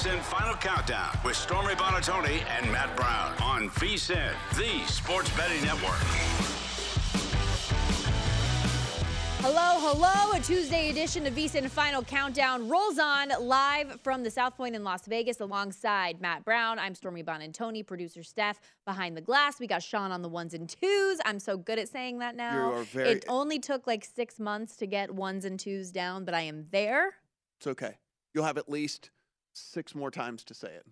VSIN Final Countdown with Stormy Buonantony and Matt Brown on VSIN, the sports betting network. Hello, hello. A Tuesday edition of VSIN Final Countdown rolls on live from the South Point in Las Vegas alongside Matt Brown. I'm Stormy Buonantony, producer Steph behind the glass. We got Sean on the ones and twos. I'm so good at saying that now. You are very. It only took like six months to get ones and twos down, but I am there. It's okay. You'll have at least six more times to say it.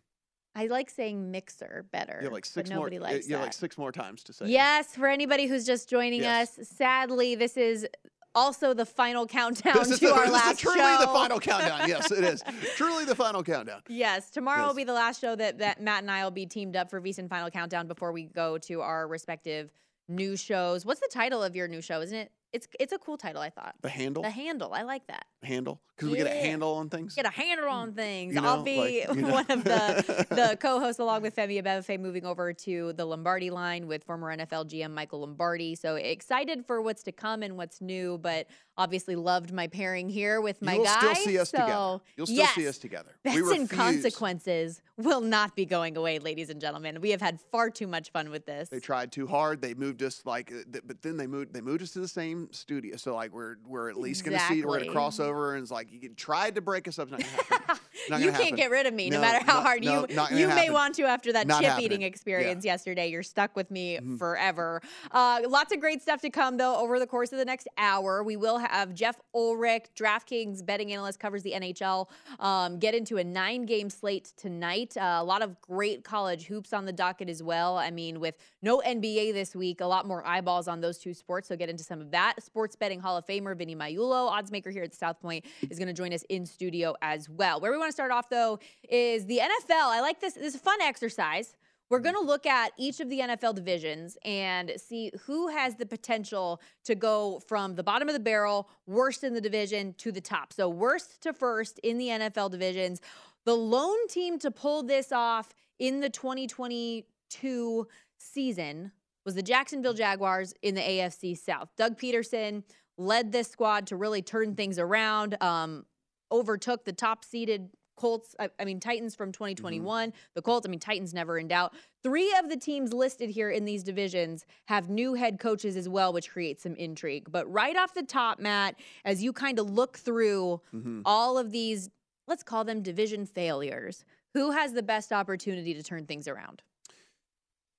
I like saying mixer better. Have like six more. likes have that. like six more times to say. it. Yes, for anybody who's just joining Yes. us, sadly, this is also the final countdown This is, to the, our this last is truly show. the final countdown. Yes, it is. truly the final countdown. Yes, tomorrow will be the last show that, that Matt and I will be teamed up for VSIN Final Countdown before we go to our respective new shows. What's the title of your new show? Isn't it? It's it's a cool title. I thought. The handle. The handle. I like that. Handle. Because we get a handle on things. Get a handle on things. You I'll be like, you know. one of the the co-hosts along with Femi Abebefe moving over to the Lombardi line with former NFL GM Michael Lombardi. So excited for what's to come and what's new, but obviously loved my pairing here with my guy. You'll guy. still see us so, together. You'll still yes, see us together. Bets we and consequences will not be going away, ladies and gentlemen. We have had far too much fun with this. They tried too hard. They moved us like, uh, but then they moved. They moved us to the same studio. So like we're we're at least going to see. We're going to Exactly. cross over, and it's like you tried to break us up. Not. Not you can't happen. get rid of me no, No, matter how not- hard no, you you may want to after that chip happening. eating Yeah. experience yesterday. You're stuck with me Mhm. forever. Uh, lots of great stuff to come though over the course of the next hour. We will have Jeff Ulrich, DraftKings betting analyst, covers the NHL. Um, get into a nine game slate tonight. Uh, a lot of great college hoops on the docket as well. I mean, with no NBA this week, a lot more eyeballs on those two sports. So get into some of that. Sports betting Hall of Famer Vinny Magliulo, odds maker here at South Point, is going to join us in studio as well. Where we want to start off though is the NFL. I like this. This is a fun exercise. We're going to look at each of the NFL divisions and see who has the potential to go from the bottom of the barrel, worst in the division, to the top. So, worst to first in the NFL divisions. The lone team to pull this off in the 2022 season was the Jacksonville Jaguars in the AFC South. Doug Pederson led this squad to really turn things around, um, overtook the top seeded Colts, I, I mean, Titans from 2021. The Colts, I mean, Titans never in doubt. Three of the teams listed here in these divisions have new head coaches as well, which creates some intrigue. But right off the top, Matt, as you kind of look through Mhm. all of these, let's call them division failures, who has the best opportunity to turn things around?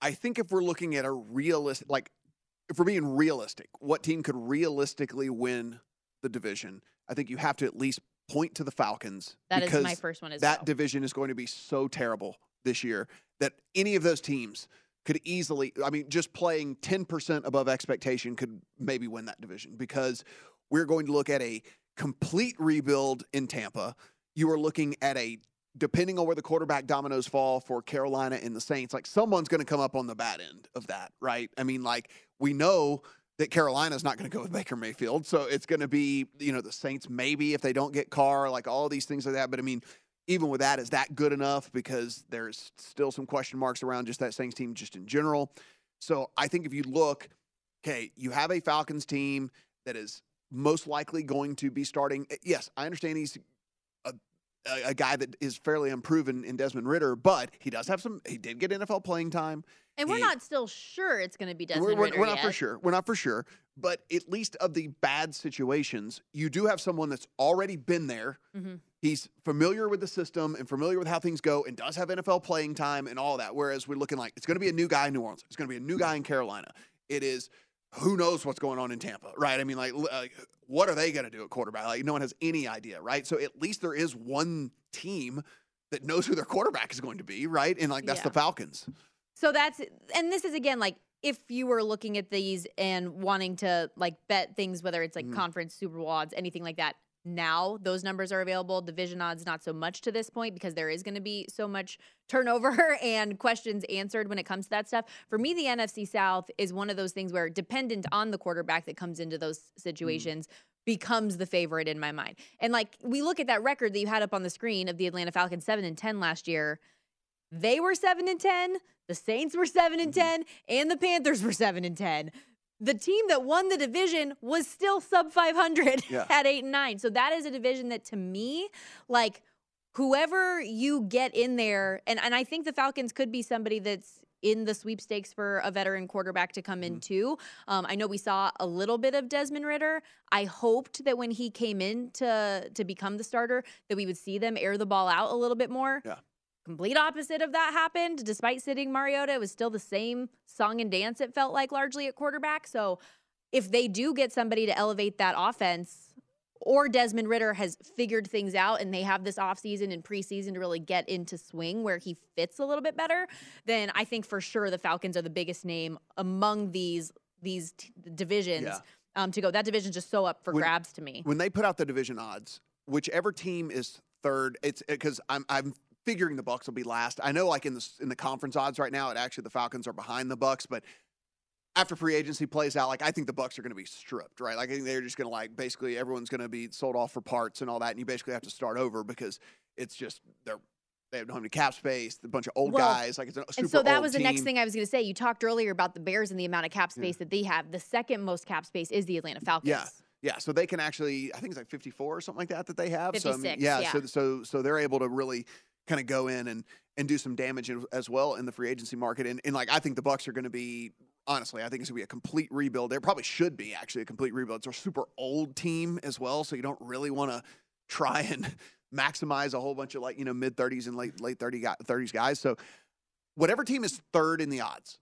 I think if we're looking at a realistic, like if we're being realistic, what team could realistically win the division? I think you have to at least point to the Falcons. That because is my first one as that well. division is going to be so terrible this year that any of those teams could easily, I mean, just playing 10% above expectation could maybe win that division because we're going to look at a complete rebuild in Tampa. You are looking at a, depending on where the quarterback dominoes fall for Carolina and the Saints, like someone's going to come up on the bad end of that, right? I mean, like we know that Carolina's not going to go with Baker Mayfield. So it's going to be, you know, the Saints maybe if they don't get Carr, like all these things like that. But I mean, even with that, is that good enough? Because there's still some question marks around just that Saints team just in general. So I think if you look, okay, you have a Falcons team that is most likely going to be starting. eh, Yes, I understand he's a, a, guy that is fairly unproven in Desmond Ridder, but he does have some. He did get NFL playing time. and we're not still sure it's going to be Desmond we're, we're- Ridder we're not yet. for sure. We're not for sure. But at least of the bad situations, you do have someone that's already been there. Mhm. He's familiar with the system and familiar with how things go and does have NFL playing time and all that. Whereas we're looking like it's going to be a new guy in New Orleans. It's going to be a new guy in Carolina. It is who knows what's going on in Tampa, right? I mean, like, like what are they going to do at quarterback? Like, no one has any idea, right? So at least there is one team that knows who their quarterback is going to be, right? And like that's Yeah. the Falcons. So that's and this is again like if you were looking at these and wanting to like bet things, whether it's like Mhm. conference, Super Bowl odds, anything like that. Now those numbers are available. Division odds not so much to this point because there is going to be so much turnover and questions answered when it comes to that stuff. For me, the NFC South is one of those things where dependent on the quarterback that comes into those mm. situations becomes the favorite in my mind. And like we look at that record that you had up on the screen of the Atlanta Falcons 7 and 10 last year. They were 7 and 10, the Saints were 7 and mm-hmm. 10, and the Panthers were 7 and 10. The team that won the division was still sub 500 Yeah. at 8 and 9. So that is a division that to me like whoever you get in there and and I think the Falcons could be somebody that's in the sweepstakes for a veteran quarterback to come in too. Um, I know we saw a little bit of Desmond Ridder. I hoped that when he came in to to become the starter, that we would see them air the ball out a little bit more. Yeah. Complete opposite of that happened. Despite sitting Mariota, it was still the same song and dance. It felt like largely at quarterback. So if they do get somebody to elevate that offense, or Desmond Ridder has figured things out and they have this offseason and preseason to really get into swing where he fits a little bit better, then I think for sure the Falcons are the biggest name among these these t- divisions Yeah. um, to go. That division's just so up for When- grabs to me. when they put out the division odds, whichever team is third, it's because I'm I'm figuring the Bucks will be last. I know like in the in the conference odds right now, it actually the Falcons are behind the Bucks, but after free agency plays out, like I think the Bucks are going to be stripped, right? Like I think they're just going to like basically everyone's going to be sold off for parts and all that, and you basically have to start over because it's just they're they have no have any cap space, a bunch of old Well, guys, like it's a super And so that was the next thing I was going to say. You talked earlier about the Bears and the amount of cap hmm. space that they have. The second most cap space is the Atlanta Falcons. Yeah. Yeah, so they can actually, I think it's like 54 or something like that that they have. so I mean, yeah, yeah. so so so they're able to really kind of go in and and do some damage as well in the free agency market. And, and like I think the Bucks are going to be honestly, I think it's going to be a complete rebuild. There probably should be actually a complete rebuild. It's a super old team as well, so you don't really want to try and maximize a whole bunch of like you know mid 30s and late late 30 30s guys. So whatever team is third in the odds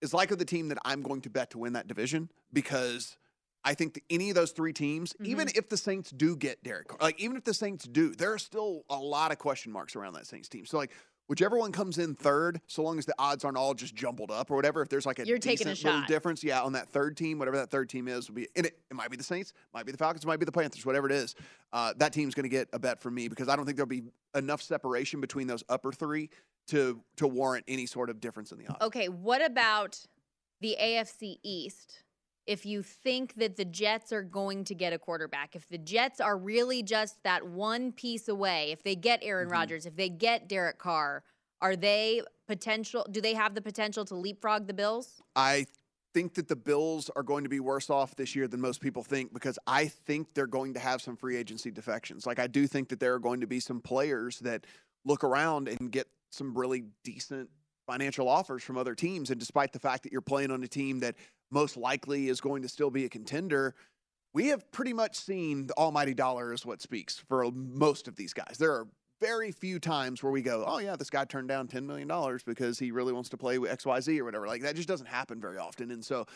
is likely the team that I'm going to bet to win that division because I think that any of those three teams, even if the Saints do get Derek, Carr, like even if the Saints do, there are still a lot of question marks around that Saints team. So like whichever one comes in third, so long as the odds aren't all just jumbled up or whatever, if there's like a You're taking a decent little difference, yeah, on that third team, whatever that third team is, will be and it. It might be the Saints, might be the Falcons, might be the Panthers, whatever it is. Uh, that team's going to get a bet from me because I don't think there'll be enough separation between those upper three to to warrant any sort of difference in the odds. Okay, what about the AFC East? If you think that the Jets are going to get a quarterback, if the Jets are really just that one piece away, if they get Aaron Mm-hmm. Rodgers, if they get Derek Carr, are they potential? Do they have the potential to leapfrog the Bills? I think that the Bills are going to be worse off this year than most people think because I think they're going to have some free agency defections. Like I do think that there are going to be some players that look around and get some really decent financial offers from other teams and despite the fact that you're playing on a team that most likely is going to still be a contender, we have pretty much seen the almighty dollar is what speaks for most of these guys. There are very few times where we go, oh yeah, this guy turned down ten million dollars because he really wants to play with X Y Z or whatever. Like that just doesn't happen very often, and so.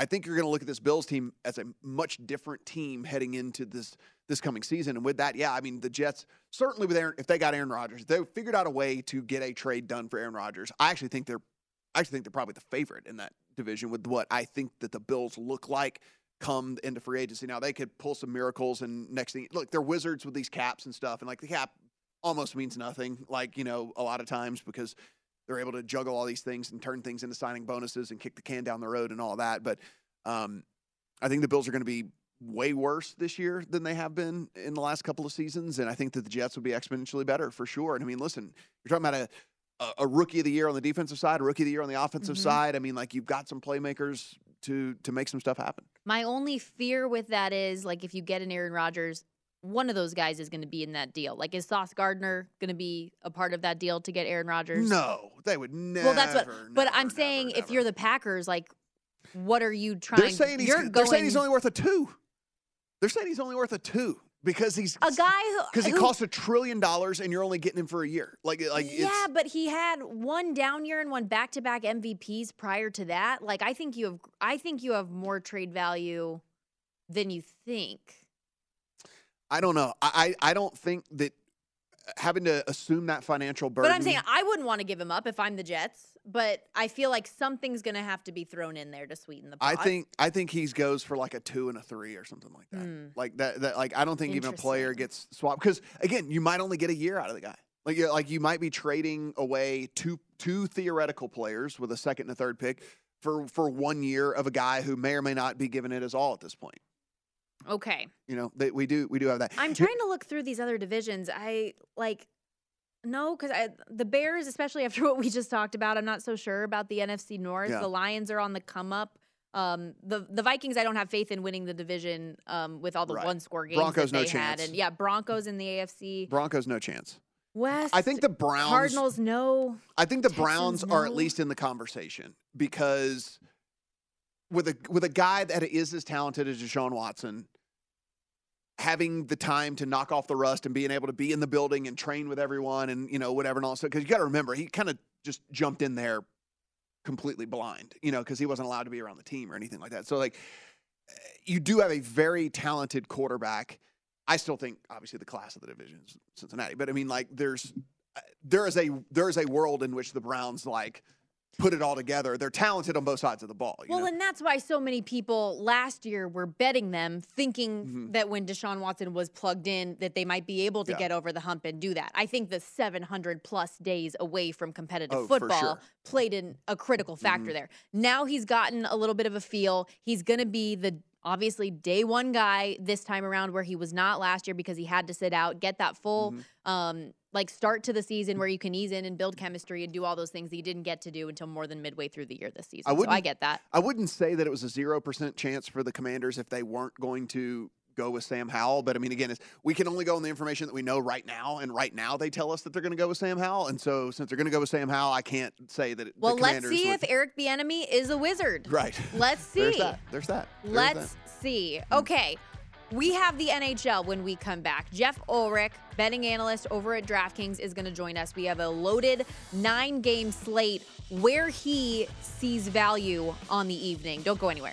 I think you're going to look at this Bills team as a much different team heading into this this coming season. And with that, yeah, I mean the Jets certainly with Aaron, if they got Aaron Rodgers, they figured out a way to get a trade done for Aaron Rodgers. I actually think they're, I actually think they're probably the favorite in that division with what I think that the Bills look like come into free agency. Now they could pull some miracles, and next thing, look, they're wizards with these caps and stuff, and like the cap almost means nothing. Like you know, a lot of times because they're able to juggle all these things and turn things into signing bonuses and kick the can down the road and all that. But um, I think the Bills are going to be way worse this year than they have been in the last couple of seasons, and I think that the Jets will be exponentially better for sure. And I mean, listen, you're talking about a a rookie of the year on the defensive side, a rookie of the year on the offensive Mhm. side. I mean, like you've got some playmakers to to make some stuff happen. My only fear with that is like if you get an Aaron Rodgers, one of those guys is going to be in that deal. Like is Sauce Gardner going to be a part of that deal to get Aaron Rodgers? No, they would never. Well, that's what. But I'm saying never, if never. you're the Packers, like, what are you trying? they're saying he's you're they're going saying he's only worth a two. They're saying he's only worth a two because he's a guy who because he who- costs a trillion dollars and you're only getting him for a year. Like like yeah, but he had one down year and one back-to-back MVPs prior to that. Like, I think you have, I think you have more trade value than you think. I don't know. I I I don't think that uh, having to assume that financial burden. But I'm saying I wouldn't want to give him up if I'm the Jets. But I feel like something's going to have to be thrown in there to sweeten the pot. I think I think he goes for like a two and a three or something like that. Hmm. Like that, that like I don't think even a player gets swapped because again, you might only get a year out of the guy. Like you like you might be trading away two two theoretical players with a second and a third pick for for one year of a guy who may or may not be giving it his all at this point. Okay. You know, that we do we do have that. I'm trying to look through these other divisions. I like no, because the Bears, especially after what we just talked about, I'm not so sure about the NFC North. Yeah. The Lions are on the come up. Um, the the Vikings, I don't have faith in winning the division um, with all the Right. one score games Broncos, no they had, chance. and yeah, Broncos in the AFC Broncos no chance. West. I think the Browns Cardinals, no. I think the Texans, Browns are at least in the conversation because with a with a guy that is as talented as Deshaun Watson, having the time to knock off the rust and being able to be in the building and train with everyone and you know whatever and all so because you got to remember he kind of just jumped in there completely blind, you know, because he wasn't allowed to be around the team or anything like that. So like eh, you do have a very talented quarterback. I still think obviously the class of the division is Cincinnati, but I mean like there's eh, there is a there is a world in which the Browns like put it all together. They're talented on both sides of the ball. you Well, know? and that's why so many people last year were betting them, thinking Mhm. that when Deshaun Watson was plugged in, that they might be able to Yeah. get over the hump and do that. I think the 700 plus days away from competitive Oh, football sure. played in a critical factor Mhm. there. Now he's gotten a little bit of a feel. He's going to be the obviously day one guy this time around where he was not last year because he had to sit out, get that full Mm-hmm. um like start to the season where you can ease in and build chemistry and do all those things that you didn't get to do until more than midway through the year this season. so I get that. I wouldn't say that it was a zero percent chance for the Commanders if they weren't going to go with Sam Howell. But I mean, again, it's, we can only go on the information that we know right now, and right now they tell us that they're going to go with Sam Howell. And so, since they're going to go with Sam Howell, I can't say that. it- Well, let's see would, if Eric Bieniemy is a wizard. Right. Let's see. There's that. There's that. There's Let's that. Hmm. see. Okay. We have the NHL when we come back. Jeff Ulrich, betting analyst over at DraftKings, is going to join us. We have a loaded nine game slate where he sees value on the evening. Don't go anywhere.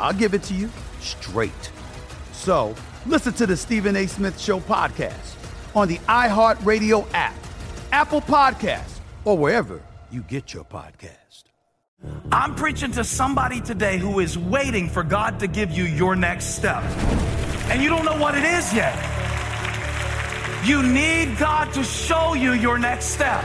I'll give it to you straight. So listen to the Stephen A. Smith Show podcast on the iHeartRadio app, Apple Podcast, or wherever you get your podcast. I'm preaching to somebody today who is waiting for God to give you your next step. And you don't know what it is yet. You need God to show you your next step.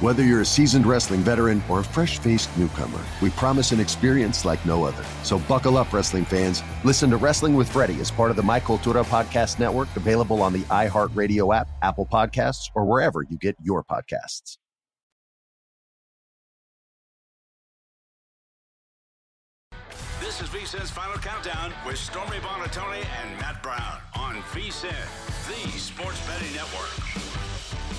Whether you're a seasoned wrestling veteran or a fresh faced newcomer, we promise an experience like no other. So buckle up, wrestling fans. Listen to Wrestling with Freddie as part of the My Cultura Podcast Network, available on the iHeartRadio app, Apple Podcasts, or wherever you get your podcasts. This is VSIN's Final Countdown with Stormy Buonantony and Matt Brown on VSIN, the sports betting network.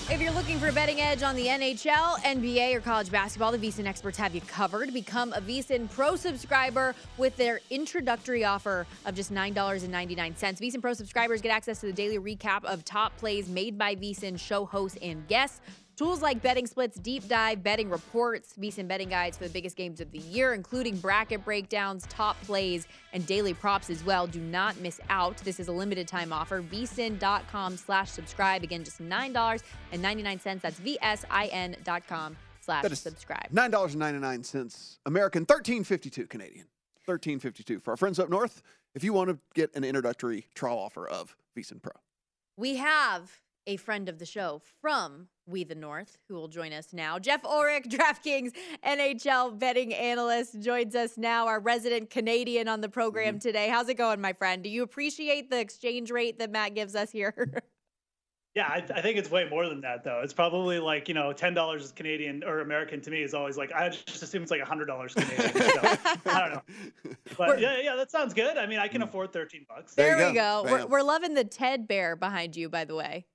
If you're looking for a betting edge on the NHL, NBA, or college basketball, the VSIN experts have you covered. Become a VSIN Pro subscriber with their introductory offer of just $9.99. VSIN Pro subscribers get access to the daily recap of top plays made by VSIN show hosts and guests. Tools like betting splits, deep dive, betting reports, VSIN betting guides for the biggest games of the year, including bracket breakdowns, top plays, and daily props as well. Do not miss out. This is a limited time offer. VSIN.com slash subscribe. Again, just $9.99. That's VSIN.com slash subscribe. Nine dollars and ninety nine cents American, thirteen fifty two Canadian, thirteen fifty two for our friends up north. If you want to get an introductory trial offer of VSiN Pro, We have a friend of the show from We the North who will join us now. Jeff Ulrich, DraftKings NHL betting analyst, joins us now, our resident Canadian on the program Mm-hmm. today. How's it going, my friend? Do you appreciate the exchange rate that Matt gives us here? Yeah, I, I think it's way more than that, though. It's probably like you know, ten dollars is Canadian or American to me is always like I just assume it's like hundred dollars Canadian. so, I don't know, but yeah, yeah, that sounds good. I mean, I can afford thirteen bucks. there, we go. We're, we're loving the Ted Bear behind you, by the way.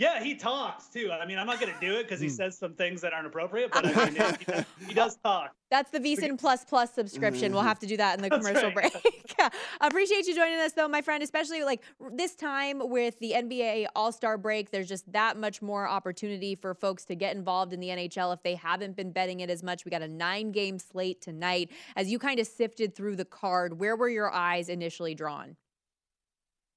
Yeah, he talks too. I mean, I'm not gonna do it because he Hmm. says some things that aren't appropriate, but I mean, he, does, he does talk. That's the VSIN Plus Plus subscription. We'll have to do that in the That's commercial right. break. I appreciate you joining us, though, my friend, especially like this time with the NBA All Star break. There's just that much more opportunity for folks to get involved in the NHL if they haven't been betting it as much. We got a nine game slate tonight. As you kind of sifted through the card, where were your eyes initially drawn?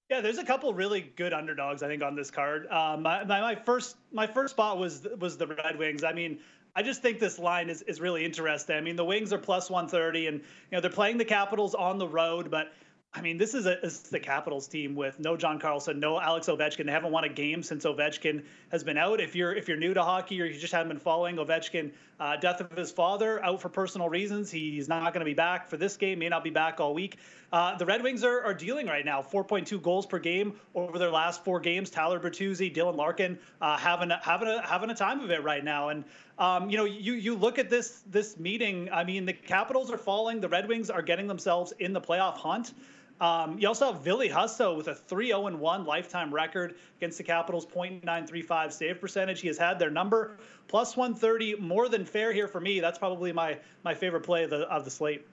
Yeah, there's a couple really good underdogs I think on this card. Um, my, my my first my first spot was was the Red Wings. I mean, I just think this line is is really interesting. I mean, the Wings are plus 130, and you know they're playing the Capitals on the road, but I mean, this is, a, this is the Capitals team with no John Carlson, no Alex Ovechkin. They haven't won a game since Ovechkin has been out. If you're if you're new to hockey or you just haven't been following Ovechkin, uh, death of his father, out for personal reasons. He's not going to be back for this game. May not be back all week. Uh, the Red Wings are, are dealing right now 4.2 goals per game over their last four games. Tyler Bertuzzi, Dylan Larkin uh, having a, having a having a time of it right now. And um, you know, you you look at this this meeting. I mean, the Capitals are falling. The Red Wings are getting themselves in the playoff hunt. Um, you also have Ville Husso with a 3 0 1 lifetime record against the Capitals, 0.935 save percentage. He has had their number plus 130, more than fair here for me. That's probably my my favorite play of the of the slate.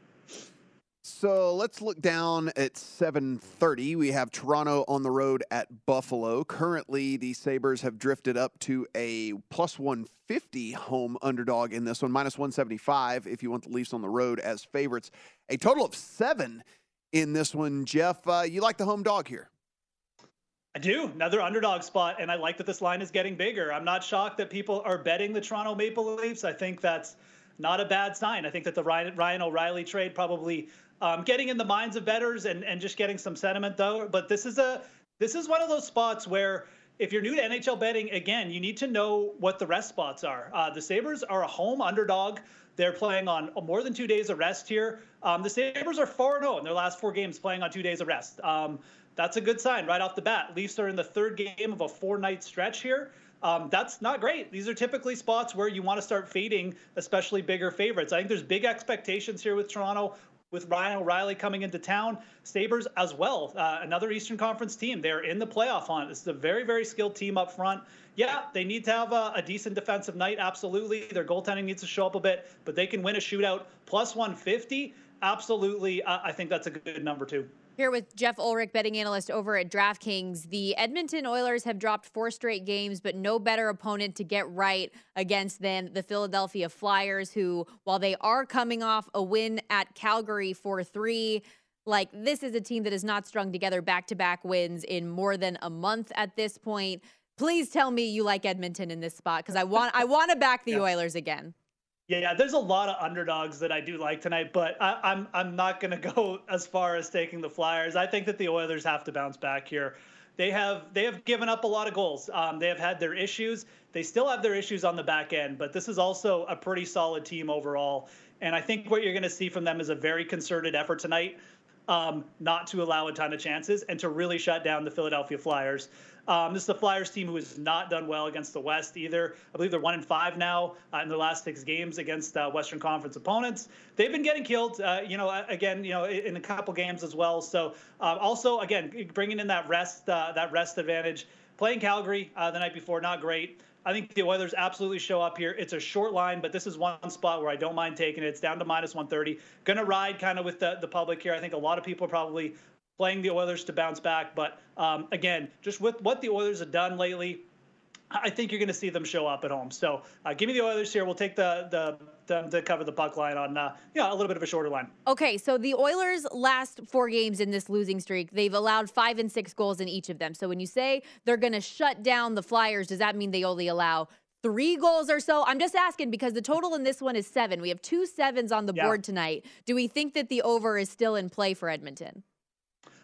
So let's look down at 7:30. We have Toronto on the road at Buffalo. Currently, the Sabres have drifted up to a plus 150 home underdog in this one, minus 175 if you want the Leafs on the road as favorites. A total of seven in this one. Jeff, uh, you like the home dog here? I do. Another underdog spot, and I like that this line is getting bigger. I'm not shocked that people are betting the Toronto Maple Leafs. I think that's not a bad sign. I think that the Ryan, Ryan O'Reilly trade probably um, getting in the minds of betters and, and just getting some sentiment though. But this is a this is one of those spots where if you're new to NHL betting, again, you need to know what the rest spots are. Uh, the Sabres are a home underdog. They're playing on more than two days of rest here. Um, the Sabres are 4 0 in their last four games playing on two days of rest. Um, that's a good sign right off the bat. Leafs are in the third game of a four night stretch here. Um, that's not great. These are typically spots where you want to start fading, especially bigger favorites. I think there's big expectations here with Toronto with Ryan O'Reilly coming into town. Sabres as well, uh, another Eastern Conference team. They're in the playoff hunt. This is a very, very skilled team up front. Yeah, they need to have a, a, decent defensive night, absolutely. Their goaltending needs to show up a bit, but they can win a shootout. Plus 150, absolutely. I think that's a good number, too. Here with Jeff Ulrich, betting analyst over at DraftKings. The Edmonton Oilers have dropped four straight games, but no better opponent to get right against than the Philadelphia Flyers, who, while they are coming off a win at Calgary 4 3, like this is a team that has not strung together back to back wins in more than a month at this point. Please tell me you like Edmonton in this spot because I want I want to back the yeah. Oilers again. Yeah, there's a lot of underdogs that I do like tonight, but I, am I'm, I'm not going to go as far as taking the Flyers. I think that the Oilers have to bounce back here. They have they have given up a lot of goals. Um, they have had their issues. They still have their issues on the back end, but this is also a pretty solid team overall. And I think what you're going to see from them is a very concerted effort tonight, um, not to allow a ton of chances and to really shut down the Philadelphia Flyers. Um, this is the Flyers team who has not done well against the West either. I believe they're one in five now uh, in their last six games against uh, Western Conference opponents. They've been getting killed, uh, you know, again, you know, in a couple games as well. So uh, also, again, bringing in that rest, uh, that rest advantage. Playing Calgary uh, the night before, not great. I think the Oilers absolutely show up here. It's a short line, but this is one spot where I don't mind taking it. It's down to minus 130. Going to ride kind of with the, the public here. I think a lot of people are probably playing the Oilers to bounce back. But um, again, just with what the Oilers have done lately, I think you're going to see them show up at home. So uh, give me the Oilers here. We'll take the the them to cover the puck line on uh, yeah a little bit of a shorter line. Okay, so the Oilers' last four games in this losing streak, they've allowed five and six goals in each of them. So when you say they're going to shut down the Flyers, does that mean they only allow three goals or so? I'm just asking because the total in this one is seven. We have two sevens on the yeah. board tonight. Do we think that the over is still in play for Edmonton?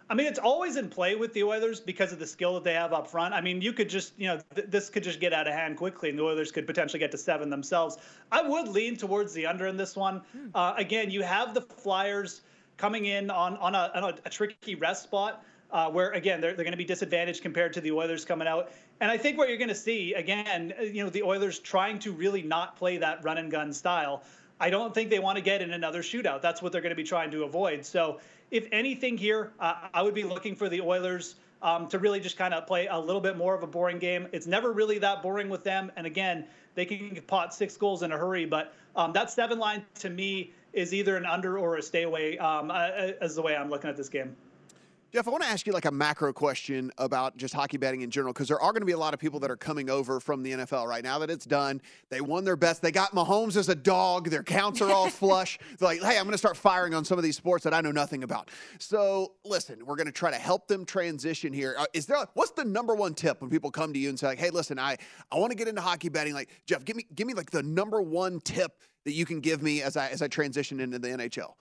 I mean, it's always in play with the Oilers because of the skill that they have up front. I mean, you could just, you know, th- this could just get out of hand quickly, and the Oilers could potentially get to seven themselves. I would lean towards the under in this one. Hmm. Uh, again, you have the Flyers coming in on on a, on a, a tricky rest spot. Uh, where again they're, they're going to be disadvantaged compared to the Oilers coming out. And I think what you're going to see again, you know, the Oilers trying to really not play that run and gun style. I don't think they want to get in another shootout. That's what they're going to be trying to avoid. So if anything here, uh, I would be looking for the Oilers um, to really just kind of play a little bit more of a boring game. It's never really that boring with them. And again, they can pot six goals in a hurry. But um, that seven line to me is either an under or a stay away um, uh, as the way I'm looking at this game. Jeff, I want to ask you like a macro question about just hockey betting in general because there are going to be a lot of people that are coming over from the NFL right now that it's done. They won their best. They got Mahomes as a dog. Their counts are all flush. They're like, hey, I'm going to start firing on some of these sports that I know nothing about. So listen, we're going to try to help them transition here. Uh, there what's the number one tip when people come to you and say like, hey, listen, I I want to get into hockey betting. Like Jeff, give me give me like the number one tip that you can give me as I as I transition into the NHL.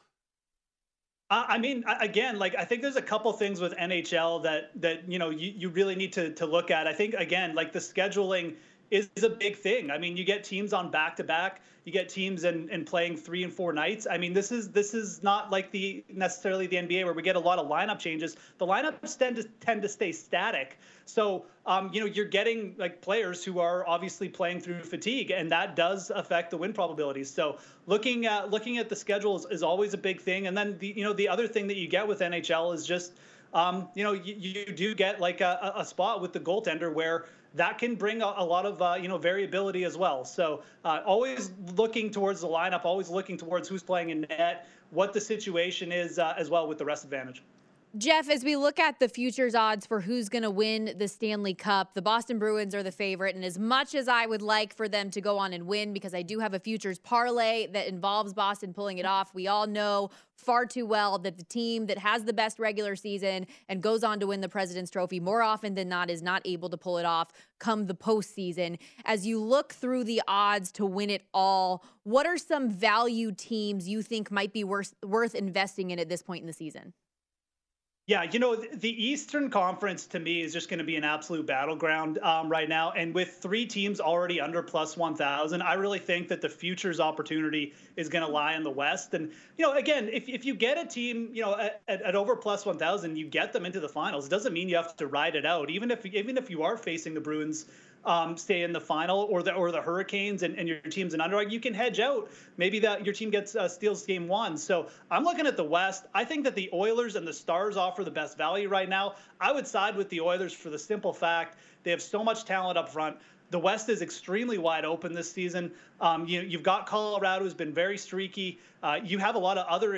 I mean, again, like I think there's a couple things with NHL that that you know you, you really need to to look at. I think again, like the scheduling is a big thing. I mean, you get teams on back to back, you get teams and and playing three and four nights. I mean, this is this is not like the necessarily the NBA where we get a lot of lineup changes. The lineups tend to tend to stay static. So um, you know, you're getting like players who are obviously playing through fatigue, and that does affect the win probabilities. So looking at looking at the schedule is, is always a big thing. And then the you know the other thing that you get with NHL is just um, you know, you, you, do get like a, a, spot with the goaltender where that can bring a, a lot of uh, you know variability as well. So uh, always looking towards the lineup, always looking towards who's playing in net, what the situation is uh, as well with the rest advantage. Jeff, as we look at the futures odds for who's going to win the Stanley Cup, the Boston Bruins are the favorite. And as much as I would like for them to go on and win, because I do have a futures parlay that involves Boston pulling it off, we all know far too well that the team that has the best regular season and goes on to win the President's Trophy more often than not is not able to pull it off come the postseason. As you look through the odds to win it all, what are some value teams you think might be worth, worth investing in at this point in the season? Yeah, you know, the Eastern Conference to me is just going to be an absolute battleground um, right now. And with three teams already under plus 1,000, I really think that the futures opportunity is going to lie in the West. And, you know, again, if, if you get a team, you know, at, at over plus 1,000, you get them into the finals. It doesn't mean you have to ride it out. Even if even if you are facing the Bruins um, stay in the final or the or the Hurricanes and, and your team's an underdog, you can hedge out. Maybe that your team gets uh, steals game one. So I'm looking at the West. I think that the Oilers and the Stars offer the best value right now. I would side with the Oilers for the simple fact they have so much talent up front. The West is extremely wide open this season. Um, you, have got Colorado, who's been very streaky. Uh, you have a lot of other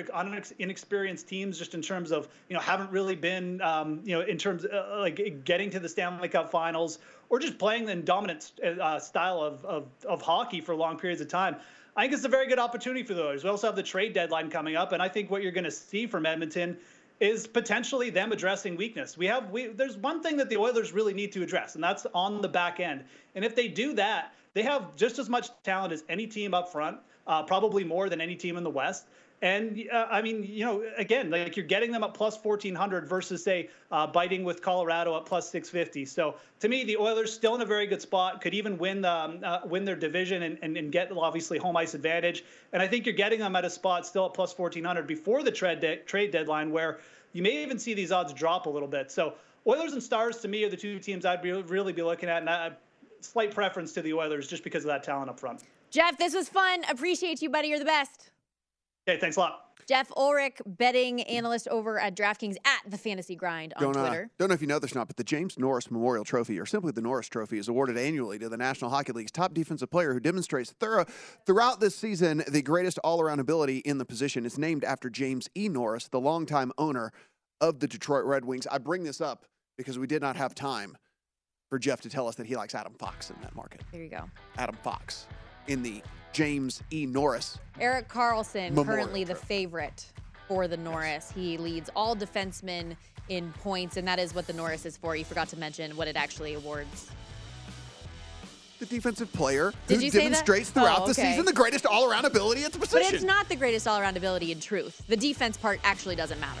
inexperienced teams, just in terms of you know haven't really been um, you know in terms of, uh, like getting to the Stanley Cup Finals or just playing in dominant uh, style of, of of hockey for long periods of time. I think it's a very good opportunity for those. We also have the trade deadline coming up, and I think what you're going to see from Edmonton is potentially them addressing weakness. We have we there's one thing that the Oilers really need to address, and that's on the back end. And if they do that, they have just as much talent as any team up front, uh, probably more than any team in the West. And uh, I mean, you know, again, like you're getting them at plus 1400 versus say uh, biting with Colorado at plus 650. So to me, the Oilers still in a very good spot. Could even win um, uh, win their division and, and, and, get obviously home ice advantage. And I think you're getting them at a spot still at plus 1400 before the trade de- trade deadline, where you may even see these odds drop a little bit. So Oilers and Stars to me are the two teams I'd be, really be looking at, and I, slight preference to the Oilers just because of that talent up front. Jeff, this was fun. Appreciate you, buddy. You're the best. Okay, thanks a lot. Jeff Ulrich, betting analyst over at DraftKings at the Fantasy Grind on don't, uh, Twitter. don't know if you know this or not, but the James Norris Memorial Trophy, or simply the Norris Trophy, is awarded annually to the National Hockey League's top defensive player who demonstrates thorough, throughout this season the greatest all-around ability in the position. It's named after James E. Norris, the longtime owner of the Detroit Red Wings. I bring this up because we did not have time for Jeff to tell us that he likes Adam Fox in that market. There you go. Adam Fox in the James E. Norris. Erik Karlsson, Memorial currently the favorite for the Norris. He leads all defensemen in points, and that is what the Norris is for. You forgot to mention what it actually awards. The defensive player Did who demonstrates throughout oh, okay. the season the greatest all around ability at the position. But it's not the greatest all around ability in truth. The defense part actually doesn't matter.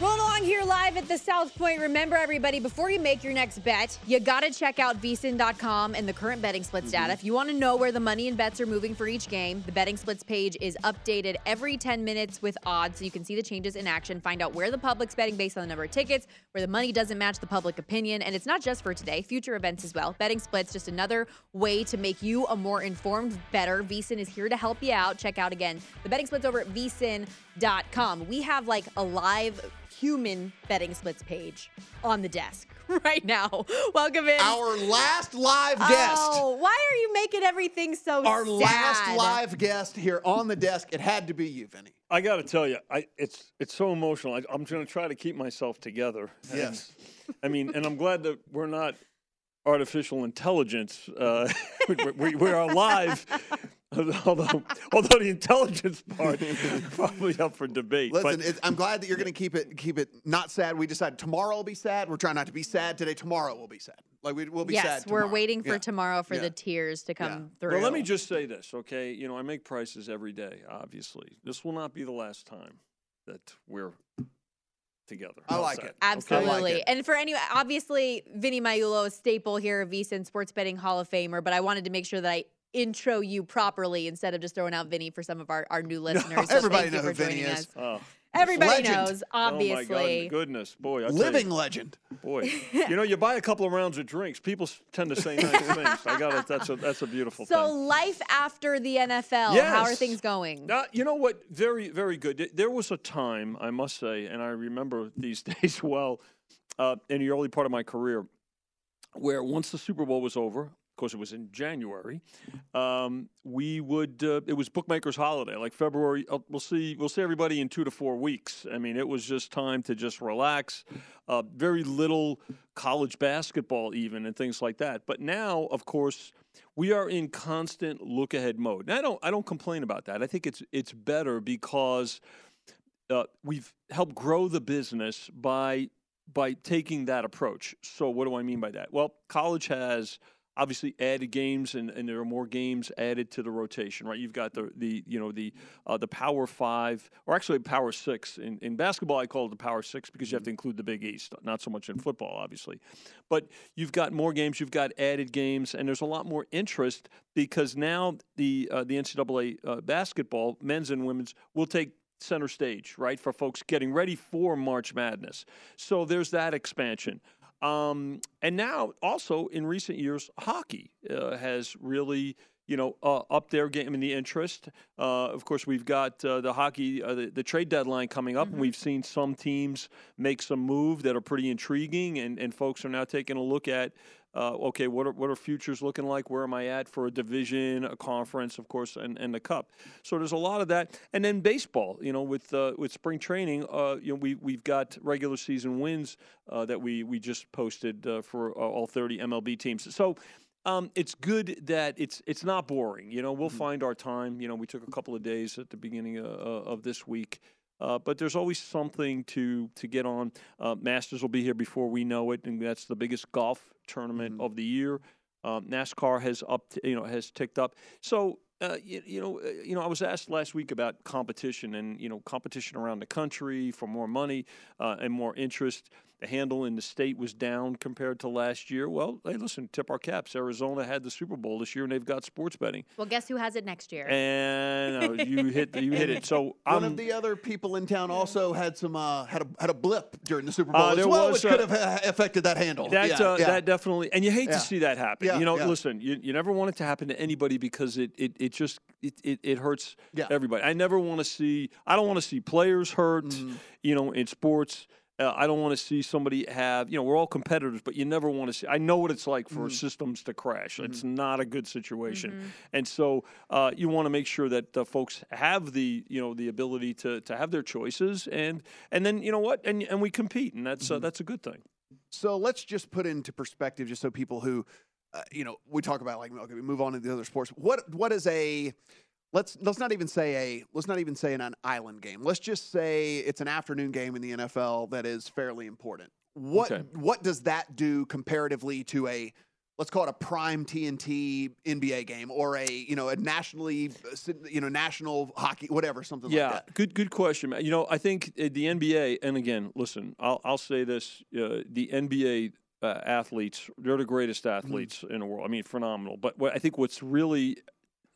Roll along here live at the South Point. Remember, everybody, before you make your next bet, you got to check out vsin.com and the current betting splits mm-hmm. data. If you want to know where the money and bets are moving for each game, the betting splits page is updated every 10 minutes with odds so you can see the changes in action, find out where the public's betting based on the number of tickets, where the money doesn't match the public opinion. And it's not just for today, future events as well. Betting splits, just another way to make you a more informed better. VSIN is here to help you out. Check out again the betting splits over at vsin.com. We have like a live human betting splits page on the desk right now. Welcome in. Our last live guest. Oh, why are you making everything so Our sad? last live guest here on the desk. It had to be you, Vinny. I got to tell you, I, it's it's so emotional. I, am going to try to keep myself together. Yes. And, I mean, and I'm glad that we're not artificial intelligence. Uh, we, we, we are live although, although the intelligence part is probably up for debate. Listen, but, it's, I'm glad that you're going to keep it keep it not sad. We decided tomorrow will be sad. We're trying not to be sad today. Tomorrow will be sad. Like we will be sad. yes, we're tomorrow. waiting for Yeah. tomorrow for Yeah. the tears to come Yeah. through. well, let me just say this, okay? You know, I make prices every day. Obviously, this will not be the last time that we're together. I like that? it. Absolutely. it. And for any, obviously, Vinny Magliulo, is a staple here, of VSiN Sports Betting Hall of Famer, but I wanted to make sure that I intro you properly instead of just throwing out Vinny for some of our, our new listeners. So everybody thank you for who Vinny is. Oh. Everybody Legend. knows, Oh my obviously. God, goodness, boy! I Living you, legend. boy. You know, you buy a couple of rounds of drinks, people tend to say nice things. I got it. That's a that's a beautiful thing. so, thing. life after the NFL, how are things going? Uh, you know what? Very, very good. There was a time, I must say, and I remember these days well, uh, in the early part of my career, where once the Super Bowl was over, of course, it was in January. Um, we would. Uh, it was bookmakers' holiday, like February. Uh, we'll see. We'll see everybody in two to four weeks. I mean, it was just time to just relax. Uh, very little college basketball, even, and things like that. But now, of course, we are in constant look ahead mode. And I don't. I don't complain about that. I think it's it's better because uh, we've helped grow the business by by taking that approach. So what do I mean by that? Well, college has obviously added games and, and there are more games added to the rotation right? You've got the the you know the uh, the power five or actually power six. In, in basketball i call it the power six because you have to include the big east not so much in football obviously. But you've got more games you've got added games and there's a lot more interest because now the uh, the ncaa uh, basketball men's and women's will take center stage, right, for folks getting ready for March Madness. So there's that expansion. Um, and now, also in recent years, hockey uh, has really, you know, uh, up their game in the interest. Uh, of course, we've got uh, the hockey, uh, the, the trade deadline coming up, and we've seen some teams make some move that are pretty intriguing, and, and folks are now taking a look at uh, okay, what are what are futures looking like? Where am I at for a division, a conference, of course, and, and the cup? So there's a lot of that, and then baseball. You know, with uh, with spring training, uh, you know, we we've got regular season wins uh, that we we just posted uh, for uh, all 30 MLB teams. So. Um, it's good that it's it's not boring. You know, we'll find our time. You know, we took a couple of days at the beginning of, of this week, uh, but there's always something to to get on. Uh, Masters will be here before we know it, and that's the biggest golf tournament of the year. Um, NASCAR has up, you know, has ticked up. So. Uh, you, you know, uh, you know. I was asked last week about competition and you know competition around the country for more money uh, and more interest. The handle in the state was down compared to last year. Well, hey, listen, tip our caps. Arizona had the Super Bowl this year, and they've got sports betting. Well, guess who has it next year? And uh, you hit you hit it. So One I'm of the other people in town also had some uh, had a had a blip during the Super Bowl Uh, as well, was, which could uh, have uh, affected that handle. That yeah, uh, yeah. that definitely, and you hate Yeah. to see that happen. Yeah, you know, yeah. listen, you, you never want it to happen to anybody because it it, it just it, it, it hurts Yeah. everybody. I never want to see. I don't want to see players hurt. Mm-hmm. You know, in sports. Uh, I don't want to see somebody have, you know, we're all competitors, but you never want to see. I know what it's like Mm-hmm. for systems to crash. It's not a good situation, and so uh, you want to make sure that uh, folks have the, you know, the ability to to have their choices, and and then you know what, and and we compete, and that's uh, Mm-hmm. that's a good thing. So let's just put into perspective, just so people who, uh, you know, we talk about like okay, we move on to the other sports. What what is a let's let's not even say a let's not even say an, an island game. Let's just say it's an afternoon game in the NFL that is fairly important. What Okay. what does that do comparatively to a let's call it a prime TNT NBA game or a you know a nationally uh, you know national hockey whatever something yeah, like that. good good question. man. You know, I think uh, the NBA, and again, listen, I'll I'll say this: uh, the NBA uh, athletes, they're the greatest Mm-hmm. athletes in the world. I mean, phenomenal. But what, I think what's really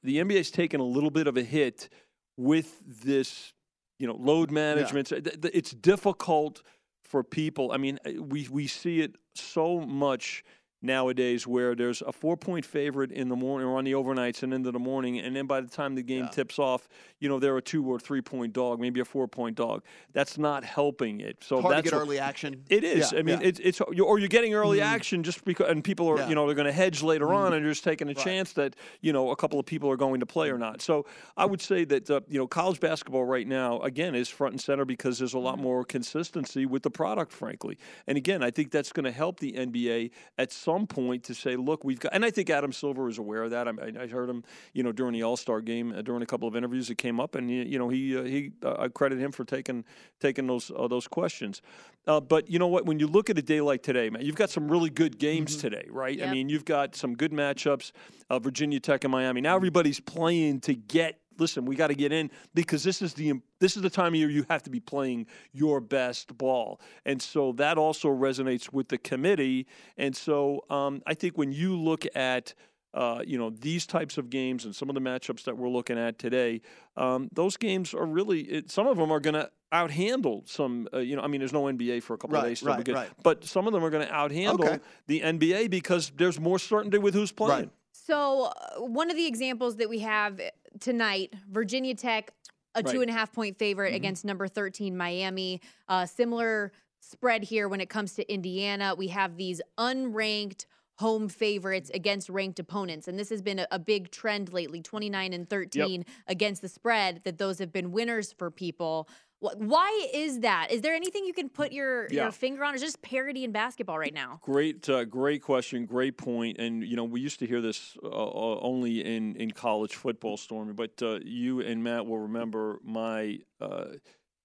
the NBA's taken a little bit of a hit with this, you know, load management. Th- It's difficult for people. I mean, uh, we we see it so much nowadays where there's a four point favorite in the morning or on the overnights and into the morning and then by the time the game Yeah. tips off you know they're a two or three point dog maybe a four point dog that's not helping it so Hard to that's get what- early action. it is. Yeah, I mean, yeah. it's it's or you're getting early action just because, and people are you know they're going to hedge later on, Mhm. and you're just taking a Right. chance that you know a couple of people are going to play or not. So I would say that uh, you know college basketball right now again is front and center because there's a lot more consistency with the product, frankly. And again, I think that's going to help the NBA at some some point to say, look, we've got, and I think Adam Silver is aware of that. I, I heard him, you know, during the All Star game, uh, during a couple of interviews that came up, and you know, he uh, he uh, I credit him for taking taking those uh, those questions. Uh, but you know what? When you look at a day like today, man, you've got some really good games mm-hmm. today, right? Yep. I mean, you've got some good matchups. Virginia Tech and Miami. Now everybody's playing to get listen, we got to get in because this is the this is the time of year you have to be playing your best ball, and so that also resonates with the committee. And so um, I think when you look at uh, you know these types of games and some of the matchups that we're looking at today, um, those games are really it, some of them are going to outhandle some. Uh, you know, I mean, there's no NBA for a couple right, of days, right, right. but some of them are going to outhandle okay. the NBA because there's more certainty with who's playing. Right. So, uh, one of the examples that we have tonight, Virginia Tech, a right. two and a half point favorite mm-hmm. against number 13 Miami. Uh, similar spread here when it comes to Indiana. We have these unranked home favorites against ranked opponents. And this has been a, a big trend lately 29 and 13 yep. against the spread, that those have been winners for people. Why is that? Is there anything you can put your, yeah. your finger on, or just parity in basketball right now? Great, uh, great question, great point. And you know, we used to hear this uh, uh, only in in college football, Stormy. But uh, you and Matt will remember my. Uh,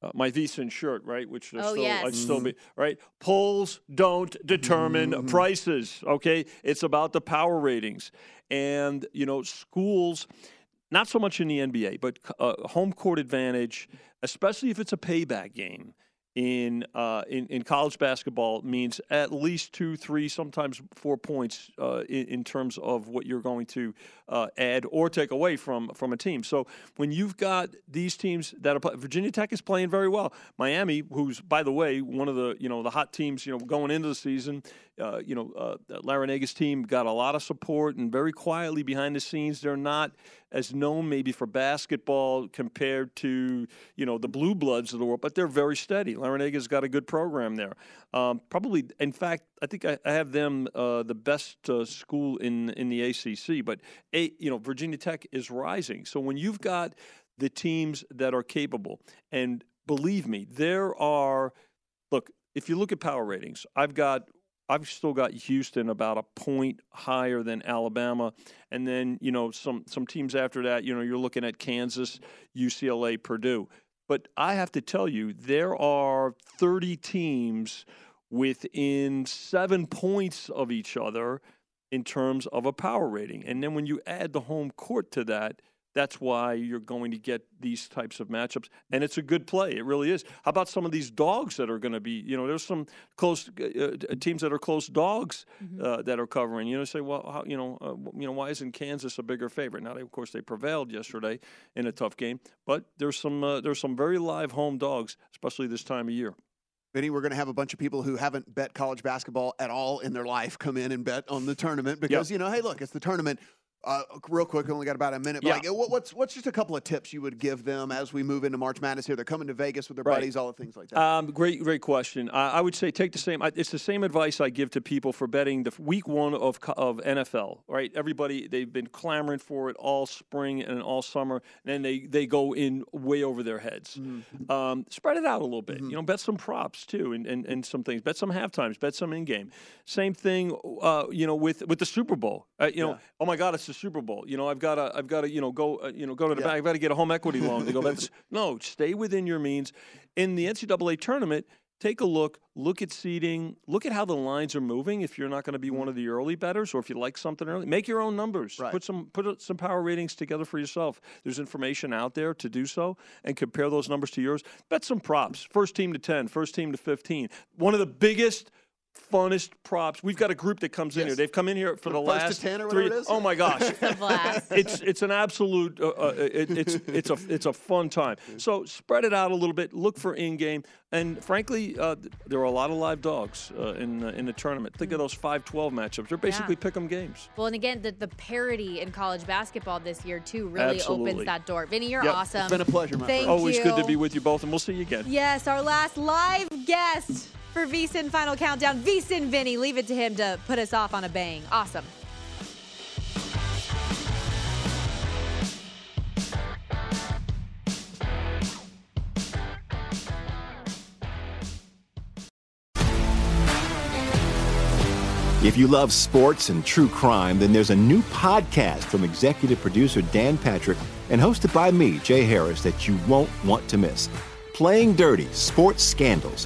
uh, my VSiN shirt, right? Which oh, still, yes. I'd still be right. Polls don't determine mm-hmm. prices. Okay, it's about the power ratings, and you know, schools not so much in the NBA, but uh, home court advantage, especially if it's a payback game in, uh, in in college basketball means at least two, three, sometimes four points uh, in, in, terms of what you're going to uh, add or take away from from a team. So when you've got these teams that are Virginia Tech is playing very well, Miami, who's by the way one of the you know the hot teams you know going into the season, uh, you know uh, Larranaga's team got a lot of support and very quietly behind the scenes they're not as known maybe for basketball compared to you know the blue bloods of the world, but they're very steady. Larranaga's got a good program there. Um, probably, in fact, I think I, I have them uh, the best uh, school in in the ACC. But a, you know, Virginia Tech is rising. So when you've got the teams that are capable, and believe me, there are. Look, if you look at power ratings, I've got I've still got Houston about a point higher than Alabama, and then you know some some teams after that. You know you're looking at Kansas, UCLA, Purdue. But I have to tell you, there are 30 teams within seven points of each other in terms of a power rating, and then when you add the home court to that, that's why you're going to get these types of matchups, and it's a good play. It really is. How about some of these dogs that are going to be? You know, there's some close uh, uh, teams that are close dogs mm-hmm. uh, that are covering. You know, say, well, how, you know, uh, you know, why isn't Kansas a bigger favorite? Now, they, of course, they prevailed yesterday in a tough game, but there's some uh, there's some very live home dogs, especially this time of year. Vinny, we're going to have a bunch of people who haven't bet college basketball at all in their life come in and bet on the tournament because, yep. you know, hey, look, it's the tournament. Uh, real quick, we only got about a minute. But yeah. like, what's what's just a couple of tips you would give them as we move into March Madness here? They're coming to Vegas with their right. buddies, all the things like that. Um, great, great question. I, I, would say take the same. It's the same advice I give to people for betting the week one of of NFL. Right, everybody they've been clamoring for it all spring and all summer, and then they they go in way over their heads. Mm-hmm. Um, spread it out a little bit. Mm-hmm. You know, bet some props too, and, and, and some things. Bet some half times. Bet some in game. Same thing. Uh, you know, with with the Super Bowl. Uh, you know, oh my God, it's the Super Bowl. You know. I've got to, I've got to, you know, go, uh, you know, go to the yeah. bank. I've got to get a home equity loan to go. That's no, stay within your means. In the NCAA tournament, take a look, look at seeding, look at how the lines are moving. If you're not going to be one of the early betters, or if you like something early, make your own numbers. Right. Put some put some power ratings together for yourself. There's information out there to do so, and compare those numbers to yours. Bet some props. First team to 10, first team to 15. One of the biggest funnest props. We've got a group that comes yes. in here. They've come in here for the last three. Oh my gosh, it's it's an absolute. Uh, uh, it, it's it's a it's a fun time. So spread it out a little bit. Look for in game, and frankly, uh, there are a lot of live dogs uh, in in the tournament. Think of those 5-12 matchups. They're basically yeah. pick 'em games. Well, and again, the, the parity in college basketball this year too really Absolutely. opens that door. Vinny, you're yep. awesome. It's been a pleasure, my Thank friend. Always you. good to be with you both, and we'll see you again. Yes, our last live guest for VSiN Final Countdown. VSiN Vinny, leave it to him to put us off on a bang. Awesome. If you love sports and true crime, then there's a new podcast from executive producer Dan Patrick and hosted by me, Jay Harris, that you won't want to miss. Playing Dirty Sports Scandals.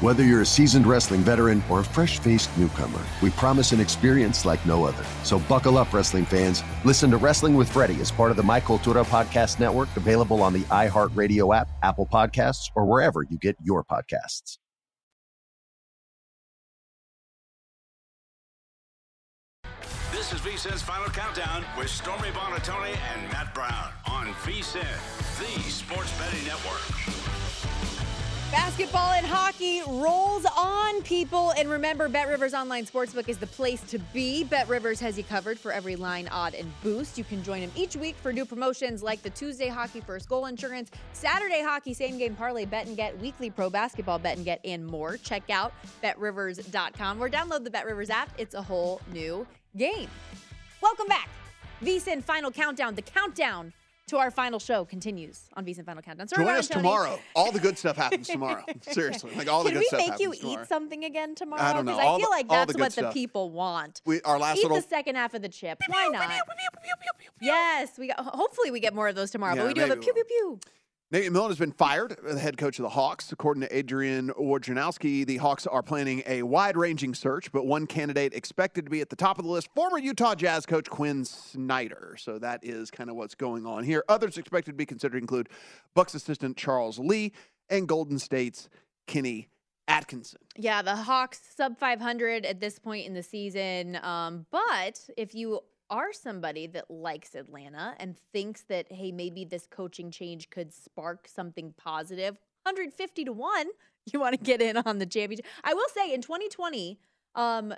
Whether you're a seasoned wrestling veteran or a fresh faced newcomer, we promise an experience like no other. So buckle up, wrestling fans. Listen to Wrestling with Freddie as part of the My Cultura Podcast Network, available on the iHeartRadio app, Apple Podcasts, or wherever you get your podcasts. This is VSIN's Final Countdown with Stormy Buonantony and Matt Brown on VSIN, the sports betting network. Basketball and hockey rolls on, people. And remember, Bet Rivers Online Sportsbook is the place to be. Bet Rivers has you covered for every line, odd, and boost. You can join them each week for new promotions like the Tuesday Hockey First Goal Insurance, Saturday Hockey Same Game Parlay Bet and Get, Weekly Pro Basketball Bet and Get, and more. Check out betrivers.com or download the Bet Rivers app. It's a whole new game. Welcome back. VSIN Final Countdown. The countdown to our final show continues on VSIN Final Countdown. Sorry, Join us Tony. tomorrow. All the good stuff happens tomorrow. Seriously, like all the Can good we make you tomorrow. eat something again tomorrow? I don't know. I feel the- like that's the what the people want. We, our last eat little the second half of the chip. Why not? Yes, we got. Hopefully, we get more of those tomorrow. Yeah, but we do have a pew pew pew. Nate McMillan has been fired, the head coach of the Hawks. According to Adrian Wojnarowski, the Hawks are planning a wide-ranging search, but one candidate expected to be at the top of the list, former Utah Jazz coach Quin Snyder. So that is kind of what's going on here. Others expected to be considered include Bucks assistant Charles Lee and Golden State's Kenny Atkinson. Yeah, the Hawks sub 500 at this point in the season. Um, but if you are somebody that likes Atlanta and thinks that, hey, maybe this coaching change could spark something positive, 150 to 1, you want to get in on the championship. I will say in 2020, um,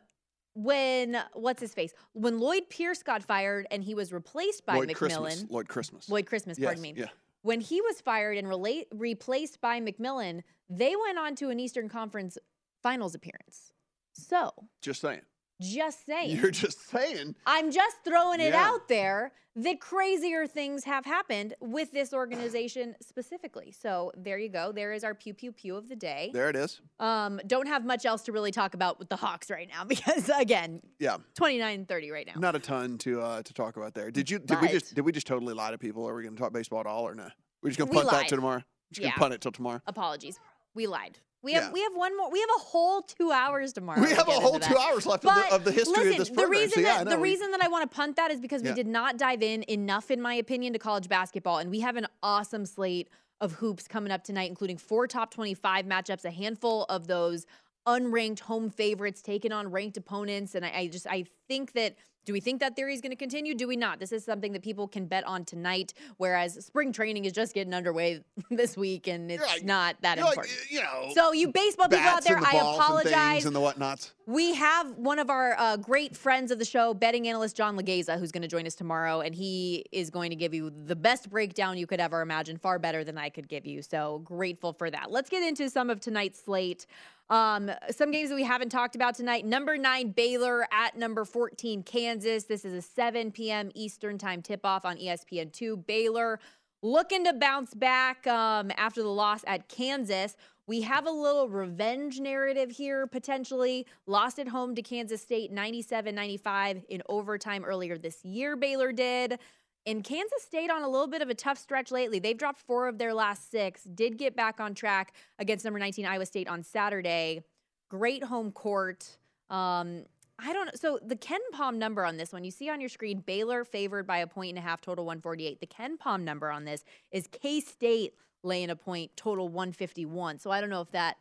when what's his face? When Lloyd Pierce got fired and he was replaced by Lloyd McMillan. Christmas. Lloyd Christmas. Lloyd Christmas, pardon me. yeah. When he was fired and relate, replaced by McMillan, they went on to an Eastern Conference Finals appearance. So, Just saying. Just saying. You're just saying. I'm just throwing it Yeah. out there that crazier things have happened with this organization specifically. So there you go. There is our pew pew pew of the day. There it is. Um, don't have much else to really talk about with the Hawks right now because again, Yeah. 29 30 right now. Not a ton to uh, to talk about there. Did you? Did we just? Did we just totally lie to people? Are we going to talk baseball at all or no? We're just going to punt that to tomorrow. We're just going to punt it till tomorrow. Apologies. We lied. We have Yeah. we have one more. We have a whole two hours tomorrow. We to have a whole two hours left of the- of the history of listen, this The program. So, reason yeah, that the we- reason that I want to punt that is because Yeah. we did not dive in enough, in my opinion, to college basketball, and we have an awesome slate of hoops coming up tonight, including four top twenty-five matchups, a handful of those unranked home favorites taking on ranked opponents, and I, I just I think that. Do we think that theory is going to continue? Do we not? This is something that people can bet on tonight, whereas spring training is just getting underway this week, and it's like- not that you're like, important. you know, so you baseball people out there, the I apologize. and the whatnots. We have one of our uh, great friends of the show, betting analyst John Legeza, who's going to join us tomorrow, and he is going to give you the best breakdown you could ever imagine, far better than I could give you. So grateful for that. Let's get into some of tonight's slate. Um, some games that we haven't talked about tonight. Number nine, Baylor at number 14, Kansas. This is a 7 p.m. Eastern time tip off on E ESPN2. Baylor looking to bounce back um, after the loss at Kansas. We have a little revenge narrative here, potentially. Lost at home to Kansas State 97 95 in overtime earlier this year, Baylor did. And Kansas State on a little bit of a tough stretch lately. They've dropped four of their last six, did get back on track against number 19 Iowa State on Saturday. Great home court. Um, I don't know. So the Ken Palm number on this one, you see on your screen, Baylor favored by a point and a half, total 148. The KenPom number on this is K State laying a point, total 151. So I don't know if that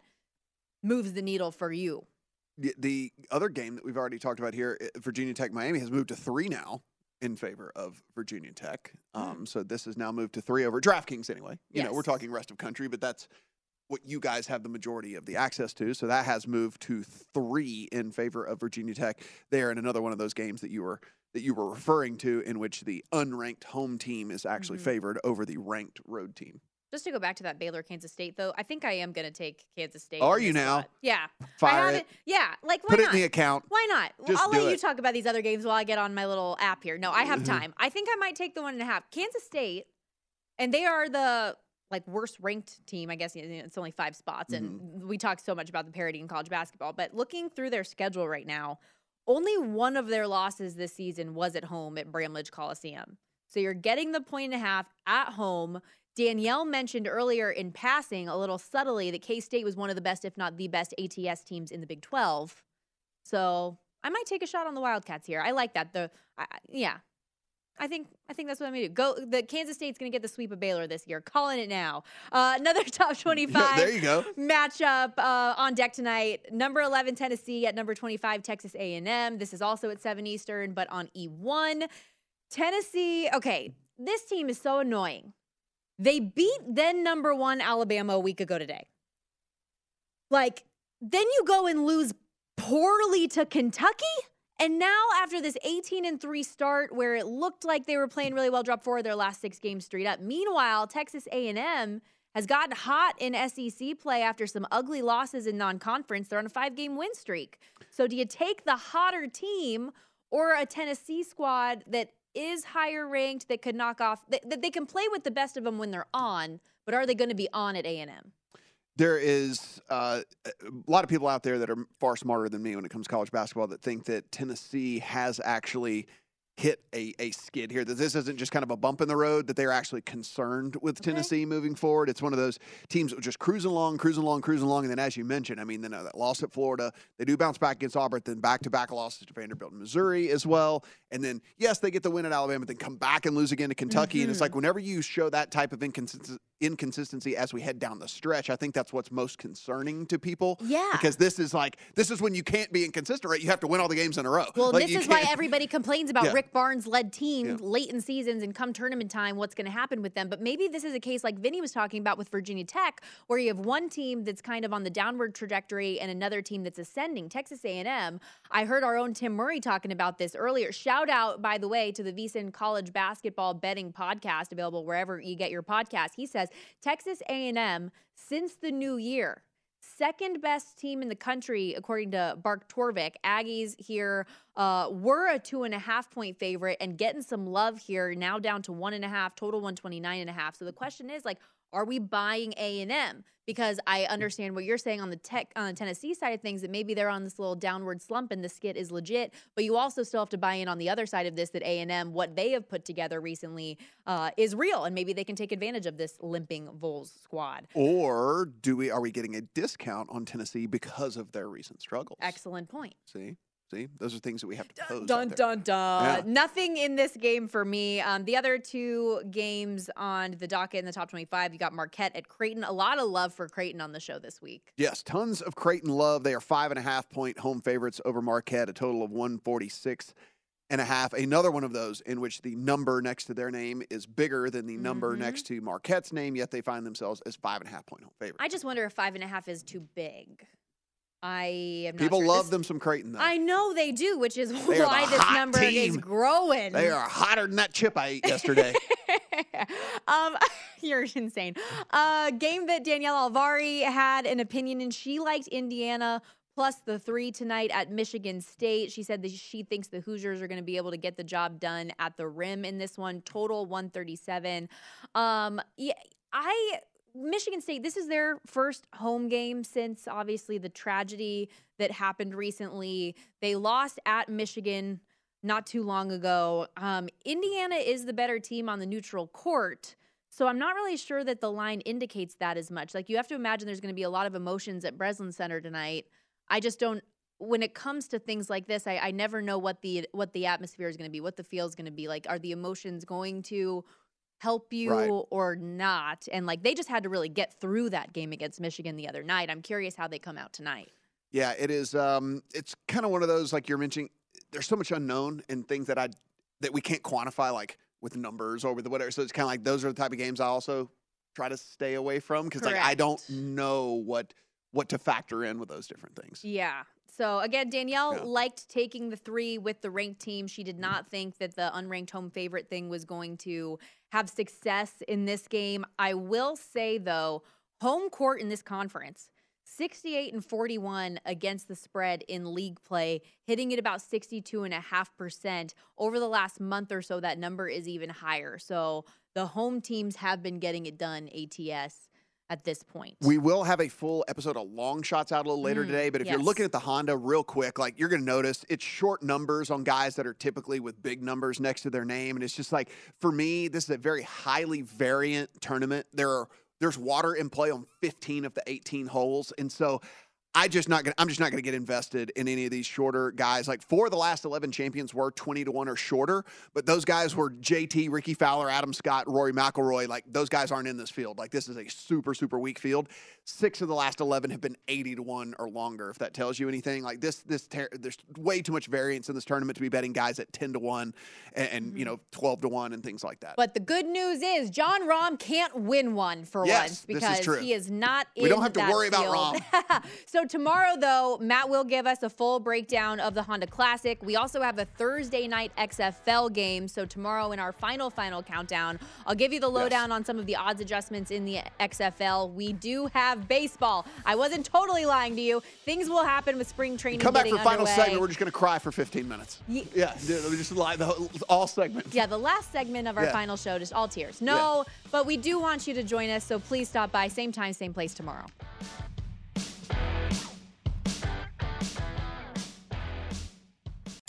moves the needle for you. The, the other game that we've already talked about here, uh, Virginia Tech Miami, has moved to three now in favor of Virginia Tech. Um, So this has now moved to three over DraftKings anyway. You know, we're talking rest of country, but that's what you guys have the majority of the access to. So that has moved to three in favor of Virginia Tech. There in another one of those games that you were that you were referring to, in which the unranked home team is actually Mhm. favored over the ranked road team. Just to go back to that Baylor Kansas State though, I think I am going to take Kansas State. Are you now? spot. Yeah. Fire it. Yeah, like why Put it not? in the account. Why not? Just I'll let you talk about these other games while I get on my little app here. No, I have Mhm. time. I think I might take the one and a half. Kansas State, and they are the like worst ranked team. I guess it's only five spots, and Mm-hmm. we talk so much about the parity in college basketball. But looking through their schedule right now, only one of their losses this season was at home at Bramlage Coliseum. So you're getting the point and a half at home. Danielle mentioned earlier in passing a little subtly that K State was one of the best, if not the best, ATS teams in the Big 12. So I might take a shot on the Wildcats here. I like that. The I, yeah, I think I think that's what I'm gonna do. Go. The Kansas State's gonna get the sweep of Baylor this year. Calling it now. Uh, another top 25 there you go. matchup uh, on deck tonight. Number 11 Tennessee at number 25 Texas A&M. This is also at 7 Eastern, but on E1. Tennessee, okay, this team is so annoying. They beat then number 1 Alabama a week ago today. Like, then you go and lose poorly to Kentucky? And now after this 18 and 3 start where it looked like they were playing really well, drop four of their last 6 games straight up. Meanwhile, Texas A&M has gotten hot in SEC play after some ugly losses in non-conference. They're on a 5-game win streak. So do you take the hotter team or a Tennessee squad that is higher ranked that could knock off that, that they can play with the best of them when they're on, but are they going to be on at A&M? there is uh, a lot of people out there that are far smarter than me when it comes to college basketball that think that Tennessee has actually hit a, a skid here, that this isn't just kind of a bump in the road, that they're actually concerned with Tennessee moving forward. It's one of those teams just cruising along, cruising along, cruising along. And then, as you mentioned, I mean, then uh, that loss at Florida, they do bounce back against Auburn, then back to back losses to Vanderbilt and Missouri as well. And then, yes, they get the win at Alabama, then come back and lose again to Kentucky. And it's like whenever you show that type of inconsist- inconsistency as we head down the stretch. I think that's what's most concerning to people. Yeah. Because this is like this is when you can't be inconsistent, right? You have to win all the games in a row. Well, Like, this is why can't- everybody complains about Yeah. Rick Barnes led teams Yeah. late in seasons and come tournament time, what's going to happen with them. But maybe this is a case like Vinny was talking about with Virginia Tech, where you have one team that's kind of on the downward trajectory and another team that's ascending. Texas A&M. I heard our own Tim Murray talking about this earlier. Shout out, by the way, to the VSiN College Basketball Betting Podcast, available wherever you get your podcast. He says Texas A&M since the new year second best team in the country according to Bart Torvik. Aggies here uh, were a two and a half point favorite and getting some love here. Now down to one and a half, total 129 and a half. So the question is like, are we buying A and M? Because I understand what you're saying on the tech on the Tennessee side of things that maybe they're on this little downward slump and the skit is legit, but you also still have to buy in on the other side of this that A and M what they have put together recently uh, is real and maybe they can take advantage of this limping Vols squad. Or do we are we getting a discount on Tennessee because of their recent struggles? Excellent point. See, see, those are things that we have to pose. Dun dun dun. Yeah. Nothing in this game for me. Um, the other two games on the docket in the top 25, you got Marquette at Creighton. A lot of love for Creighton on the show this week. Yes, tons of Creighton love. They are five and a half point home favorites over Marquette, a total of 146 and a half. Another one of those in which the number next to their name is bigger than the number Mm-hmm. next to Marquette's name, yet they find themselves as five and a half point home favorites. I just wonder if five and a half is too big. I am not People sure. love This- them some Creighton, though. I know they do, which is why this number is growing. they are hotter than that chip I ate yesterday. um, you're insane. Uh, game that Danielle Alvari had an opinion in. She liked Indiana plus the three tonight at Michigan State. She said that she thinks the Hoosiers are going to be able to get the job done at the rim in this one. Total 137. Um, yeah, I. Michigan State, this is their first home game since obviously the tragedy that happened recently. They lost at Michigan not too long ago. Um, Indiana is the better team on the neutral court. So I'm not really sure that the line indicates that as much. Like you have to imagine there's going to be a lot of emotions at Breslin Center tonight. I just don't when it comes to things like this, I, I never know what the what the atmosphere is going to be, what the feel is going to be. Like, are the emotions going to help you Right. or not? And like they just had to really get through that game against Michigan the other night. I'm curious how they come out tonight. Yeah, it is. Um, it's kind of one of those like you're mentioning. There's so much unknown and things that I that we can't quantify, like with numbers or with whatever. So it's kind of like those are the type of games I also try to stay away from because like I don't know what what to factor in with those different things. Yeah. So again, Danielle Yeah. liked taking the three with the ranked team. She did mm-hmm. not think that the unranked home favorite thing was going to have success in this game. I will say though, home court in this conference, 68 and 41 against the spread in league play, hitting it about 62.5%. Over the last month or so, that number is even higher. So the home teams have been getting it done, ATS, at this point. We will have a full episode of long shots out a little later Mm, today, but if you're looking at the Honda real quick, like you're going to notice it's short numbers on guys that are typically with big numbers next to their name, and it's just like for me, this is a very highly variant tournament. There are there's water in play on 15 of the 18 holes, and so. I just not gonna, I'm just not going to get invested in any of these shorter guys. Like four of the last 11 champions were 20 to one or shorter, but those guys were JT, Rickie Fowler, Adam Scott, Rory McIlroy. Like those guys aren't in this field. Like this is a super super weak field. Six of the last 11 have been 80 to one or longer. If that tells you anything, like this this ter- there's way too much variance in this tournament to be betting guys at 10 to one and, and you mm-hmm. know 12 to one and things like that. But the good news is Jon Rahm can't win one for Yes, once because he is not in We don't have to worry about Rahm. so tomorrow, though, Matt will give us a full breakdown of the Honda Classic. We also have a Thursday night XFL game. So tomorrow, in our final final countdown, I'll give you the lowdown on some of the odds adjustments in the XFL. We do have baseball. I wasn't totally lying to you. Things will happen with spring training. Come back for final segment. We're just going to cry for 15 minutes. Ye- yeah, dude, just lie the whole, all segments. Yeah, the last segment of our Yeah. final show, just all tears. No, but we do want you to join us, so please stop by, same time, same place tomorrow.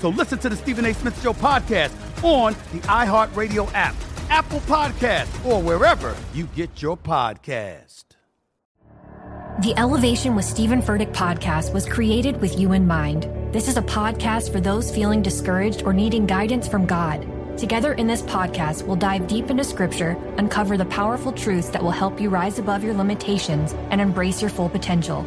So listen to the Stephen A. Smith Show podcast on the iHeartRadio app, Apple Podcast, or wherever you get your podcast. The Elevation with Steven Furtick podcast was created with you in mind. This is a podcast for those feeling discouraged or needing guidance from God. Together in this podcast, we'll dive deep into scripture, uncover the powerful truths that will help you rise above your limitations and embrace your full potential.